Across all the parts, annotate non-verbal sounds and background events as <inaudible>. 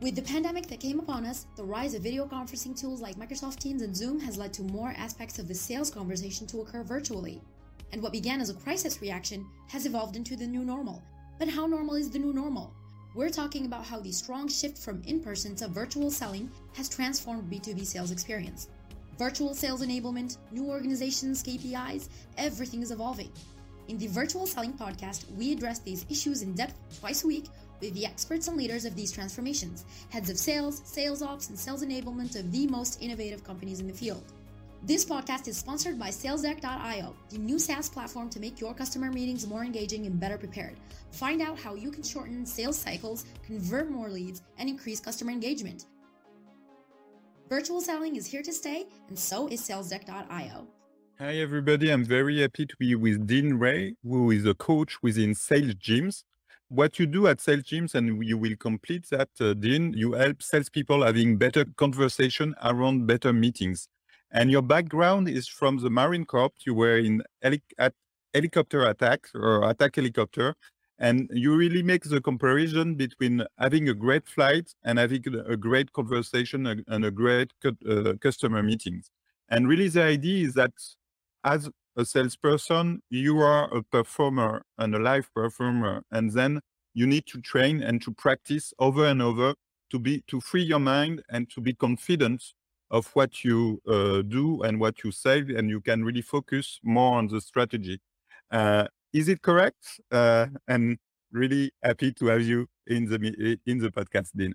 With the pandemic that came upon us, the rise of video conferencing tools like Microsoft Teams and Zoom has led to more aspects of the sales conversation to occur virtually. And what began as a crisis reaction has evolved into the new normal. But how normal is the new normal? We're talking about how the strong shift from in person to virtual selling has transformed B2B sales experience. Virtual sales enablement, new organizations, KPIs, everything is evolving. In the Virtual Selling Podcast, we address these issues in depth twice a week the experts and leaders of these transformations, heads of sales, sales ops, and sales enablement of the most innovative companies in the field. This podcast is sponsored by SalesDeck.io, the new SaaS platform to make your customer meetings more engaging and better prepared. Find out how you can shorten sales cycles, convert more leads, and increase customer engagement. Virtual selling is here to stay, and so is SalesDeck.io. Hi, everybody. I'm very happy to be with Dean Ray, who is a coach within Sales Gyms what you do at Sales teams, and you will complete that, uh, Dean, you help salespeople having better conversation around better meetings. And your background is from the Marine Corps. You were in at helicopter attack or attack helicopter. And you really make the comparison between having a great flight and having a great conversation and a great uh, customer meetings. And really the idea is that as a salesperson, you are a performer and a live performer, and then you need to train and to practice over and over to be to free your mind and to be confident of what you uh, do and what you say, and you can really focus more on the strategy. Uh, is it correct? Uh, and really happy to have you in the in the podcast, Dean.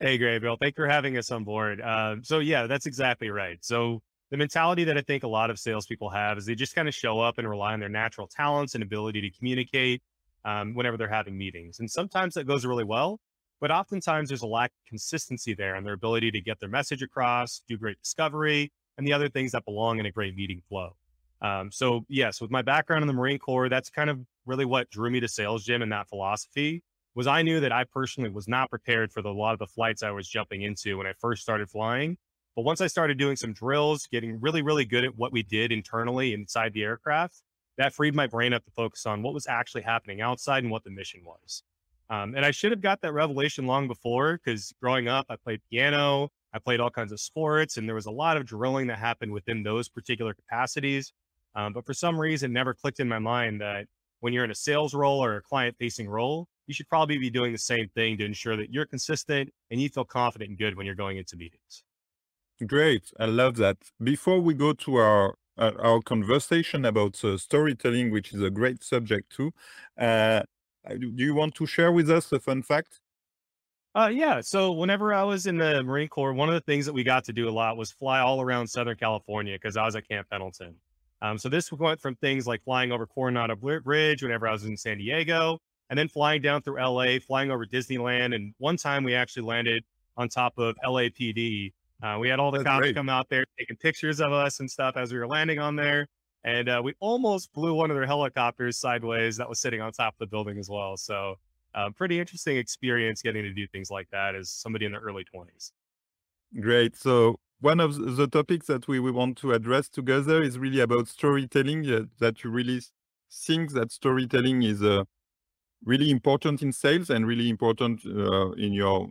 Hey, Gabriel. Thanks for having us on board. Uh, so yeah, that's exactly right. So the mentality that I think a lot of salespeople have is they just kind of show up and rely on their natural talents and ability to communicate um, whenever they're having meetings. And sometimes that goes really well, but oftentimes there's a lack of consistency there and their ability to get their message across, do great discovery, and the other things that belong in a great meeting flow. Um, so yes, with my background in the Marine Corps, that's kind of really what drew me to Sales Gym and that philosophy was I knew that I personally was not prepared for the, a lot of the flights I was jumping into when I first started flying. But once I started doing some drills, getting really, really good at what we did internally inside the aircraft, that freed my brain up to focus on what was actually happening outside and what the mission was. Um, and I should have got that revelation long before because growing up, I played piano, I played all kinds of sports, and there was a lot of drilling that happened within those particular capacities. Um, but for some reason, never clicked in my mind that when you're in a sales role or a client facing role, you should probably be doing the same thing to ensure that you're consistent and you feel confident and good when you're going into meetings. Great. I love that. Before we go to our our conversation about uh, storytelling, which is a great subject too, uh, do you want to share with us a fun fact? Uh, yeah. So whenever I was in the Marine Corps, one of the things that we got to do a lot was fly all around Southern California because I was at Camp Pendleton. Um, so this went from things like flying over Coronado Bridge whenever I was in San Diego, and then flying down through LA, flying over Disneyland. And one time we actually landed on top of LAPD uh, we had all the That's cops great. come out there taking pictures of us and stuff as we were landing on there. And uh, we almost blew one of their helicopters sideways that was sitting on top of the building as well. So, uh, pretty interesting experience getting to do things like that as somebody in the early 20s. Great. So, one of the topics that we, we want to address together is really about storytelling. Uh, that you really think that storytelling is uh, really important in sales and really important uh, in your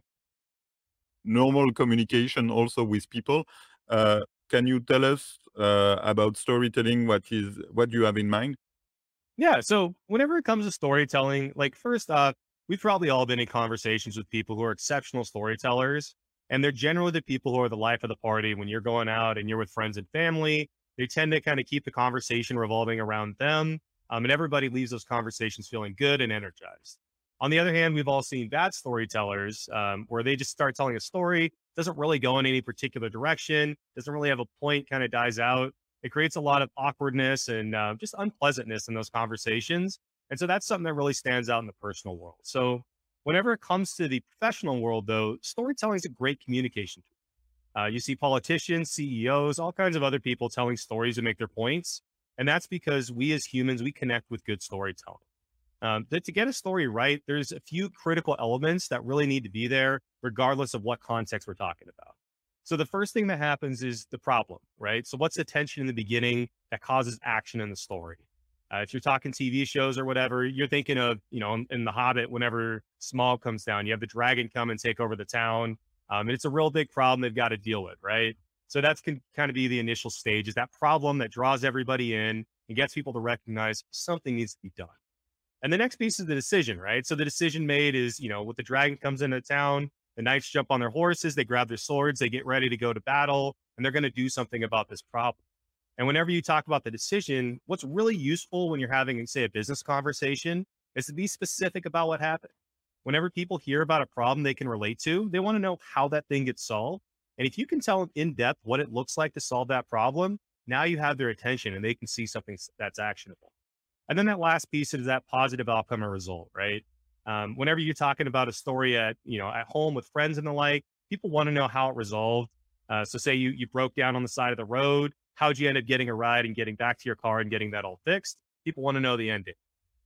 normal communication also with people. Uh, can you tell us uh, about storytelling? What is what you have in mind? Yeah. So whenever it comes to storytelling, like first off, we've probably all been in conversations with people who are exceptional storytellers, and they're generally the people who are the life of the party. When you're going out and you're with friends and family, they tend to kind of keep the conversation revolving around them, um, and everybody leaves those conversations feeling good and energized. On the other hand, we've all seen bad storytellers um, where they just start telling a story, doesn't really go in any particular direction, doesn't really have a point, kind of dies out. It creates a lot of awkwardness and uh, just unpleasantness in those conversations. And so that's something that really stands out in the personal world. So whenever it comes to the professional world, though, storytelling is a great communication tool. Uh, you see politicians, CEOs, all kinds of other people telling stories to make their points. And that's because we as humans, we connect with good storytelling. Um, to, to get a story right, there's a few critical elements that really need to be there, regardless of what context we're talking about. So the first thing that happens is the problem, right? So what's the tension in the beginning that causes action in the story? Uh, if you're talking TV shows or whatever, you're thinking of, you know, in, in, The Hobbit, whenever Smaug comes down, you have the dragon come and take over the town. Um, and it's a real big problem they've got to deal with, right? So that's can kind of be the initial stage is that problem that draws everybody in and gets people to recognize something needs to be done. And the next piece is the decision, right? So the decision made is, you know, with the dragon comes into town, the knights jump on their horses, they grab their swords, they get ready to go to battle, and they're going to do something about this problem. And whenever you talk about the decision, what's really useful when you're having, say, a business conversation is to be specific about what happened. Whenever people hear about a problem they can relate to, they want to know how that thing gets solved. And if you can tell them in depth what it looks like to solve that problem, now you have their attention and they can see something that's actionable. And then that last piece is that positive outcome or result, right? Um, whenever you're talking about a story at, you know, at home with friends and the like, people want to know how it resolved. Uh, so say you, you broke down on the side of the road, how'd you end up getting a ride and getting back to your car and getting that all fixed? People want to know the ending.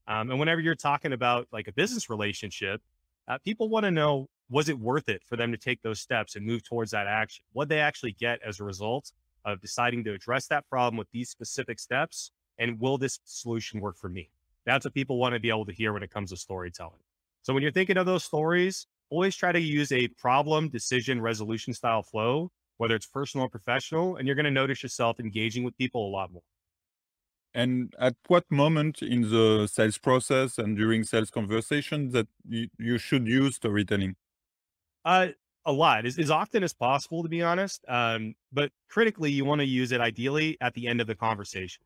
Um, and whenever you're talking about like a business relationship, uh, people want to know was it worth it for them to take those steps and move towards that action? What they actually get as a result of deciding to address that problem with these specific steps? And will this solution work for me? That's what people want to be able to hear when it comes to storytelling. So when you're thinking of those stories, always try to use a problem, decision, resolution style flow, whether it's personal or professional, and you're going to notice yourself engaging with people a lot more. And at what moment in the sales process and during sales conversation that you, you should use storytelling? Uh, a lot, as, as often as possible, to be honest. Um, but critically, you want to use it ideally at the end of the conversation.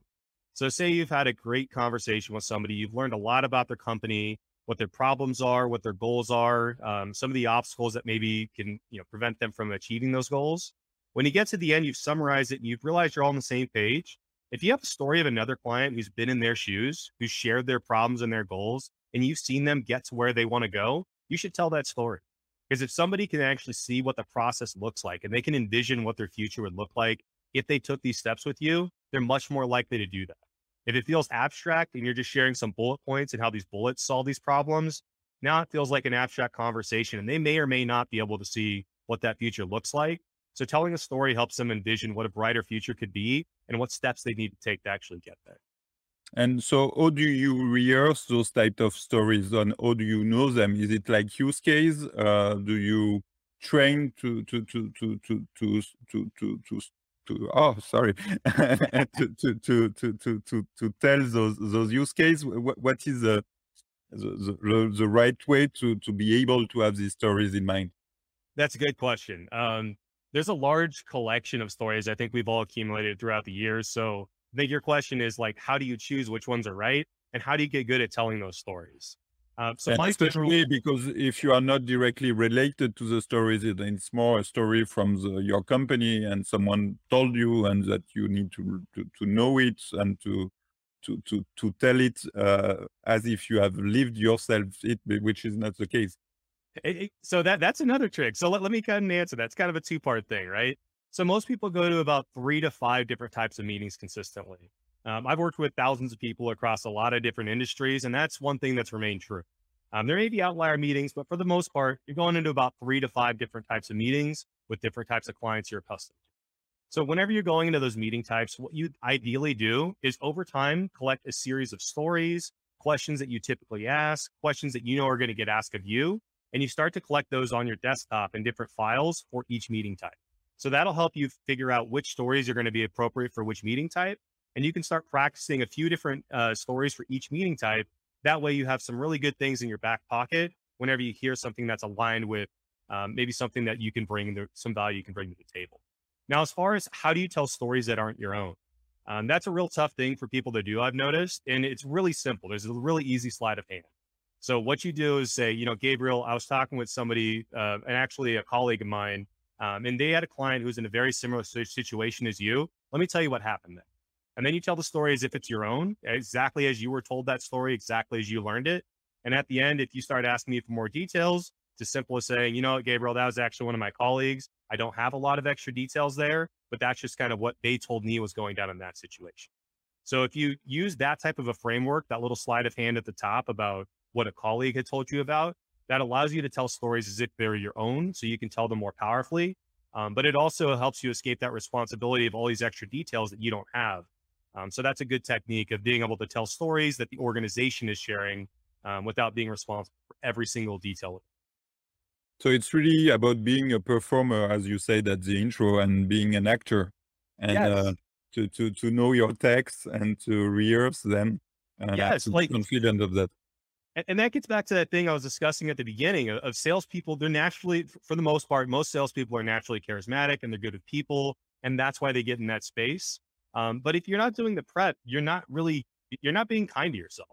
So, say you've had a great conversation with somebody, you've learned a lot about their company, what their problems are, what their goals are, um, some of the obstacles that maybe can you know prevent them from achieving those goals. When you get to the end, you've summarized it and you've realized you're all on the same page. If you have a story of another client who's been in their shoes, who shared their problems and their goals, and you've seen them get to where they want to go, you should tell that story. Because if somebody can actually see what the process looks like and they can envision what their future would look like if they took these steps with you, they're much more likely to do that. If it feels abstract and you're just sharing some bullet points and how these bullets solve these problems, now it feels like an abstract conversation and they may or may not be able to see what that future looks like. So telling a story helps them envision what a brighter future could be and what steps they need to take to actually get there. And so how do you rehearse those type of stories and how do you know them? Is it like use case? Uh, do you train to to to to to to to to, to oh sorry. <laughs> To, to, to to to to tell those those use case what, what is the, the the, the right way to to be able to have these stories in mind? That's a good question. Um there's a large collection of stories i think we've all accumulated throughout the years. So i think your question is like how do you choose which ones are right and how do you get good at telling those stories uh, so and especially because if you are not directly related to the stories, it's more a story from the, your company and someone told you and that you need to, to, to know it and to, to, to, to tell it uh, as if you have lived yourself it, which is not the case. It, it, so that that's another trick. So let, let me kind of answer that. It's kind of a two part thing, right? So most people go to about three to five different types of meetings consistently. Um, I've worked with thousands of people across a lot of different industries, and that's one thing that's remained true. Um, there may be outlier meetings, but for the most part, you're going into about three to five different types of meetings with different types of clients you're accustomed to. So whenever you're going into those meeting types, what you ideally do is over time collect a series of stories, questions that you typically ask, questions that you know are going to get asked of you, and you start to collect those on your desktop in different files for each meeting type. So that'll help you figure out which stories are going to be appropriate for which meeting type and you can start practicing a few different uh, stories for each meeting type. That way, you have some really good things in your back pocket whenever you hear something that's aligned with um, maybe something that you can bring, the, some value you can bring to the table. Now, as far as how do you tell stories that aren't your own, um, that's a real tough thing for people to do, I've noticed. And it's really simple. There's a really easy sleight of hand. So, what you do is say, you know, Gabriel, I was talking with somebody, uh, and actually a colleague of mine, um, and they had a client who's in a very similar situation as you. Let me tell you what happened then. And then you tell the story as if it's your own, exactly as you were told that story, exactly as you learned it. And at the end, if you start asking me for more details, it's as simple as saying, you know, Gabriel, that was actually one of my colleagues. I don't have a lot of extra details there, but that's just kind of what they told me was going down in that situation. So if you use that type of a framework, that little sleight of hand at the top about what a colleague had told you about, that allows you to tell stories as if they're your own, so you can tell them more powerfully. Um, but it also helps you escape that responsibility of all these extra details that you don't have Um, so that's a good technique of being able to tell stories that the organization is sharing um, without being responsible for every single detail. So it's really about being a performer, as you said at the intro, and being an actor, and Yes. uh, to to to know your texts and to rehearse them, and uh, Yes, like- confident of that. And, and that gets back to that thing I was discussing at the beginning of, of salespeople. They're naturally, for the most part, most salespeople are naturally charismatic and they're good with people, and that's why they get in that space. Um, but if you're not doing the prep, you're not really, you're not being kind to yourself.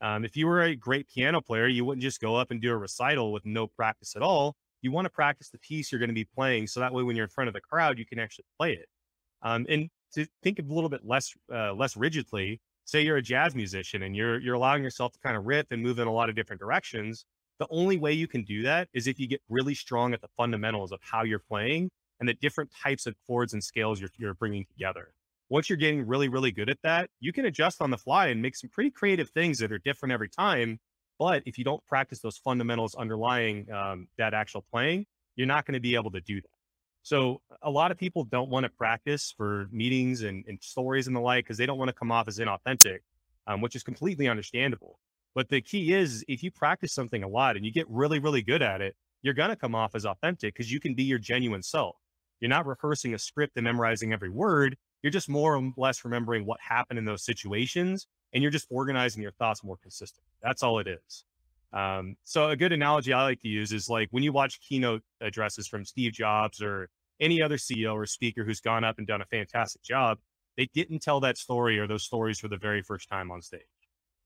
Um, if you were a great piano player, you wouldn't just go up and do a recital with no practice at all. You want to practice the piece you're going to be playing, so that way when you're in front of the crowd, you can actually play it. Um, and to think of a little bit less, uh, less rigidly, say you're a jazz musician and you're you're allowing yourself to kind of riff and move in a lot of different directions the only way you can do that is if you get really strong at the fundamentals of how you're playing and the different types of chords and scales you're, you're bringing together once you're getting really really good at that you can adjust on the fly and make some pretty creative things that are different every time but if you don't practice those fundamentals underlying um, that actual playing you're not going to be able to do that so a lot of people don't want to practice for meetings and, and stories and the like because they don't want to come off as inauthentic, um, which is completely understandable. But the key is if you practice something a lot and you get really, really good at it, you're going to come off as authentic because you can be your genuine self. You're not rehearsing a script and memorizing every word. You're just more or less remembering what happened in those situations and you're just organizing your thoughts more consistent. That's all it is. Um, so a good analogy I like to use is like when you watch keynote addresses from Steve Jobs or any other CEO or speaker who's gone up and done a fantastic job, they didn't tell that story or those stories for the very first time on stage.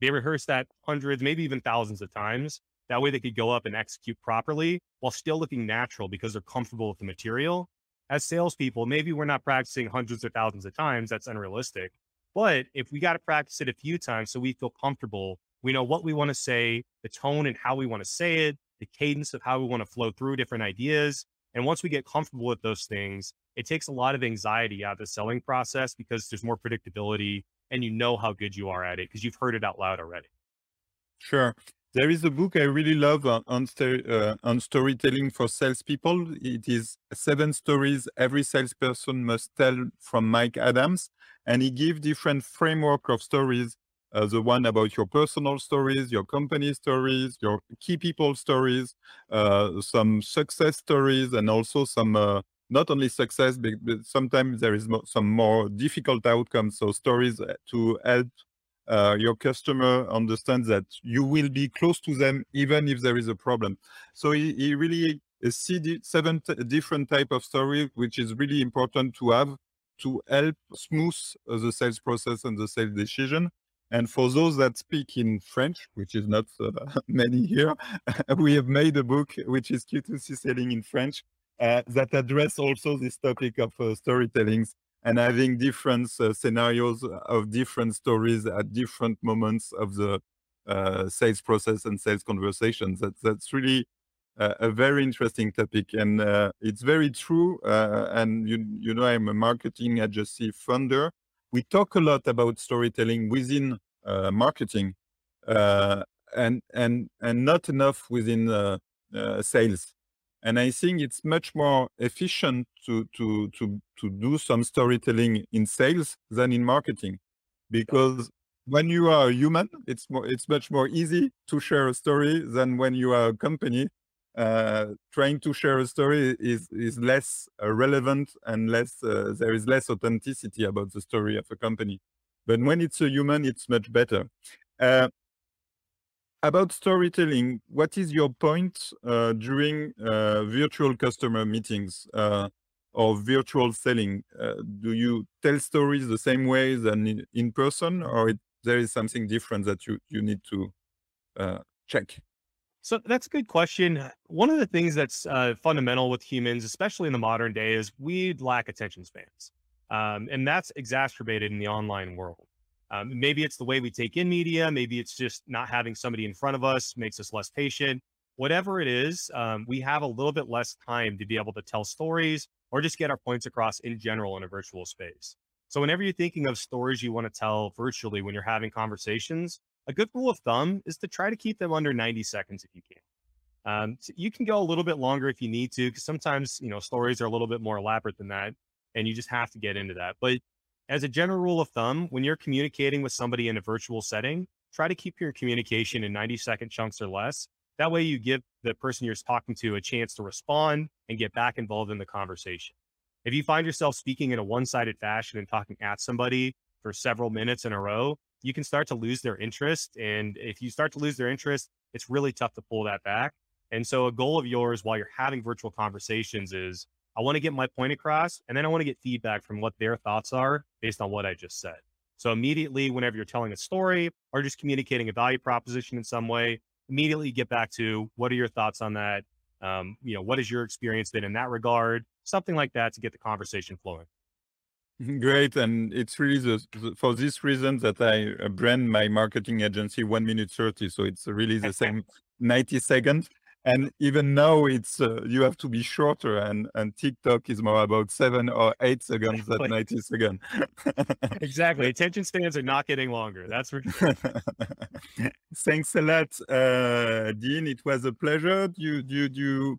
They rehearsed that hundreds, maybe even thousands of times. That way they could go up and execute properly while still looking natural because they're comfortable with the material. As salespeople, maybe we're not practicing hundreds or thousands of times. That's unrealistic. But if we got to practice it a few times so we feel comfortable, we know what we want to say, the tone and how we want to say it, the cadence of how we want to flow through different ideas. And once we get comfortable with those things, it takes a lot of anxiety out of the selling process because there's more predictability and you know how good you are at it because you've heard it out loud already. Sure. There is a book I really love on on, uh, on storytelling for salespeople. It is seven stories every salesperson must tell from Mike Adams, and he gives different framework of stories. Uh, the one about your personal stories, your company stories, your key people stories, uh, some success stories, and also some uh, not only success, but, but sometimes there is mo- some more difficult outcomes. So stories uh, to help uh, your customer understands that you will be close to them even if there is a problem. So he, he really uh, see seven different type of story, which is really important to have to help smooth uh, the sales process and the sales decision. And for those that speak in French, which is not uh, <laughs> many here, <laughs> we have made a book which is Q2C selling in French uh, that address also this topic of uh, storytelling and having different uh, scenarios of different stories at different moments of the uh, sales process and sales conversations. That, that's really uh, a very interesting topic, and uh, it's very true. Uh, and you, you know, I'm a marketing agency founder. We talk a lot about storytelling within uh, marketing, uh, and and and not enough within uh, uh, sales and I think it's much more efficient to to to to do some storytelling in sales than in marketing, because when you are a human, it's more it's much more easy to share a story than when you are a company. Uh, trying to share a story is is less uh, relevant and less uh, there is less authenticity about the story of a company. But when it's a human, it's much better. About storytelling, what is your point uh, during uh, virtual customer meetings uh, or virtual selling? Uh, do you tell stories the same way than in, in person, or it, there is something different that you, you need to uh, check? So that's a good question. One of the things that's uh, fundamental with humans, especially in the modern day, is we lack attention spans. Um, and that's exacerbated in the online world. Um, maybe it's the way we take in media. Maybe it's just not having somebody in front of us makes us less patient. Whatever it is, um, we have a little bit less time to be able to tell stories or just get our points across in general in a virtual space. So, whenever you're thinking of stories you want to tell virtually when you're having conversations, a good rule of thumb is to try to keep them under 90 seconds if you can. Um, so you can go a little bit longer if you need to, because sometimes you know stories are a little bit more elaborate than that, and you just have to get into that. But as a general rule of thumb, when you're communicating with somebody in a virtual setting, try to keep your communication in 90 second chunks or less. That way, you give the person you're talking to a chance to respond and get back involved in the conversation. If you find yourself speaking in a one sided fashion and talking at somebody for several minutes in a row, you can start to lose their interest. And if you start to lose their interest, it's really tough to pull that back. And so, a goal of yours while you're having virtual conversations is I want to get my point across, and then I want to get feedback from what their thoughts are based on what I just said. So, immediately, whenever you're telling a story or just communicating a value proposition in some way, immediately get back to what are your thoughts on that? Um, you know, what is your experience been in that regard? Something like that to get the conversation flowing. <laughs> Great, and it's really the, the, for this reason that I uh, brand my marketing agency one minute thirty. So it's really the <laughs> same ninety seconds and even now it's uh, you have to be shorter and and tiktok is more about seven or eight seconds than 90 seconds. Exactly. <laughs> Attention spans are not getting longer that's for <laughs> thanks a lot uh, dean. It was a pleasure. Do you do you, do you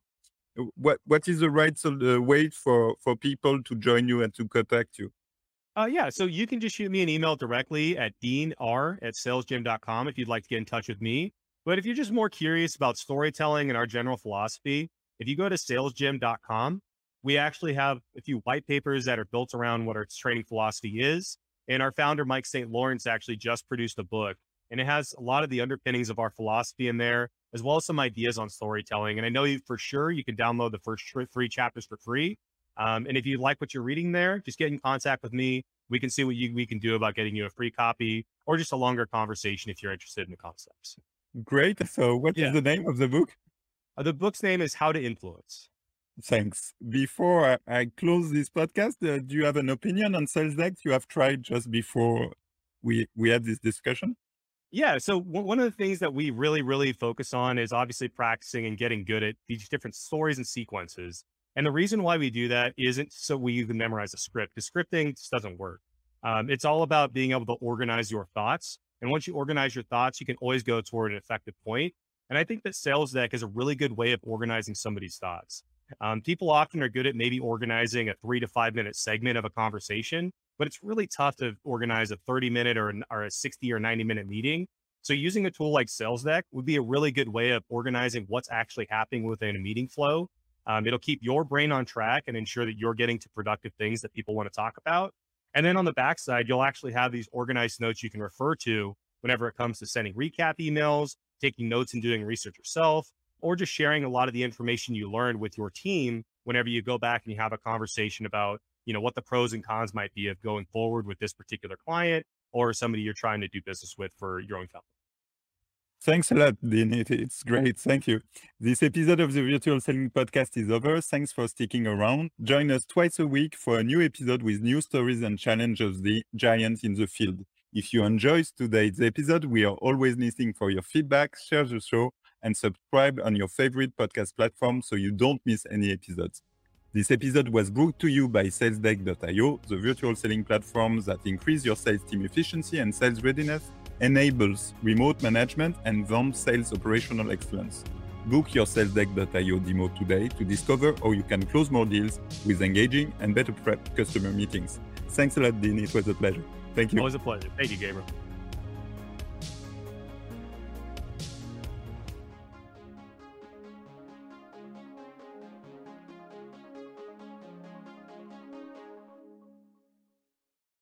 what what is the right uh, way for for people to join you and to contact you? Uh, yeah, so you can just shoot me an email directly at deanr at salesgym.com if you'd like to get in touch with me. But if you're just more curious about storytelling and our general philosophy, if you go to salesgym.com, we actually have a few white papers that are built around what our training philosophy is. And our founder, Mike St. Lawrence, actually just produced a book, and it has a lot of the underpinnings of our philosophy in there, as well as some ideas on storytelling. And I know you for sure you can download the first three chapters for free. Um, and if you like what you're reading there, just get in contact with me. We can see what you, we can do about getting you a free copy or just a longer conversation if you're interested in the concepts. Great. So, what yeah. is the name of the book? Uh, the book's name is How to Influence. Thanks. Before I, I close this podcast, uh, do you have an opinion on sales deck you have tried just before we we had this discussion? Yeah. So one of the things that we really, really focus on is obviously practicing and getting good at these different stories and sequences. And the reason why we do that isn't so we can memorize a script The scripting just doesn't work. Um, it's all about being able to organize your thoughts and once you organize your thoughts, you can always go toward an effective point. And I think that sales deck is a really good way of organizing somebody's thoughts. Um, people often are good at maybe organizing a three to five minute segment of a conversation, but it's really tough to organize a 30 minute or, or a 60 or 90 minute meeting. So using a tool like Sales Deck would be a really good way of organizing what's actually happening within a meeting flow. Um, it'll keep your brain on track and ensure that you're getting to productive things that people want to talk about. And then on the backside, you'll actually have these organized notes you can refer to whenever it comes to sending recap emails, taking notes and doing research yourself, or just sharing a lot of the information you learned with your team whenever you go back and you have a conversation about, you know, what the pros and cons might be of going forward with this particular client or somebody you're trying to do business with for your own company. Thanks a lot, Dean. It's great. Thank you. This episode of the Virtual Selling Podcast is over. Thanks for sticking around. Join us twice a week for a new episode with new stories and challenges of the giants in the field. If you enjoyed today's episode, we are always listening for your feedback. Share the show and subscribe on your favorite podcast platform so you don't miss any episodes. This episode was brought to you by SalesDeck.io, the virtual selling platform that increases your sales team efficiency and sales readiness enables remote management and VAMP sales operational excellence. Book your SalesDeck.io demo today to discover how you can close more deals with engaging and better prepped customer meetings. Thanks a lot, Dean. It was a pleasure. Thank you. Always a pleasure. Thank you, Gabriel.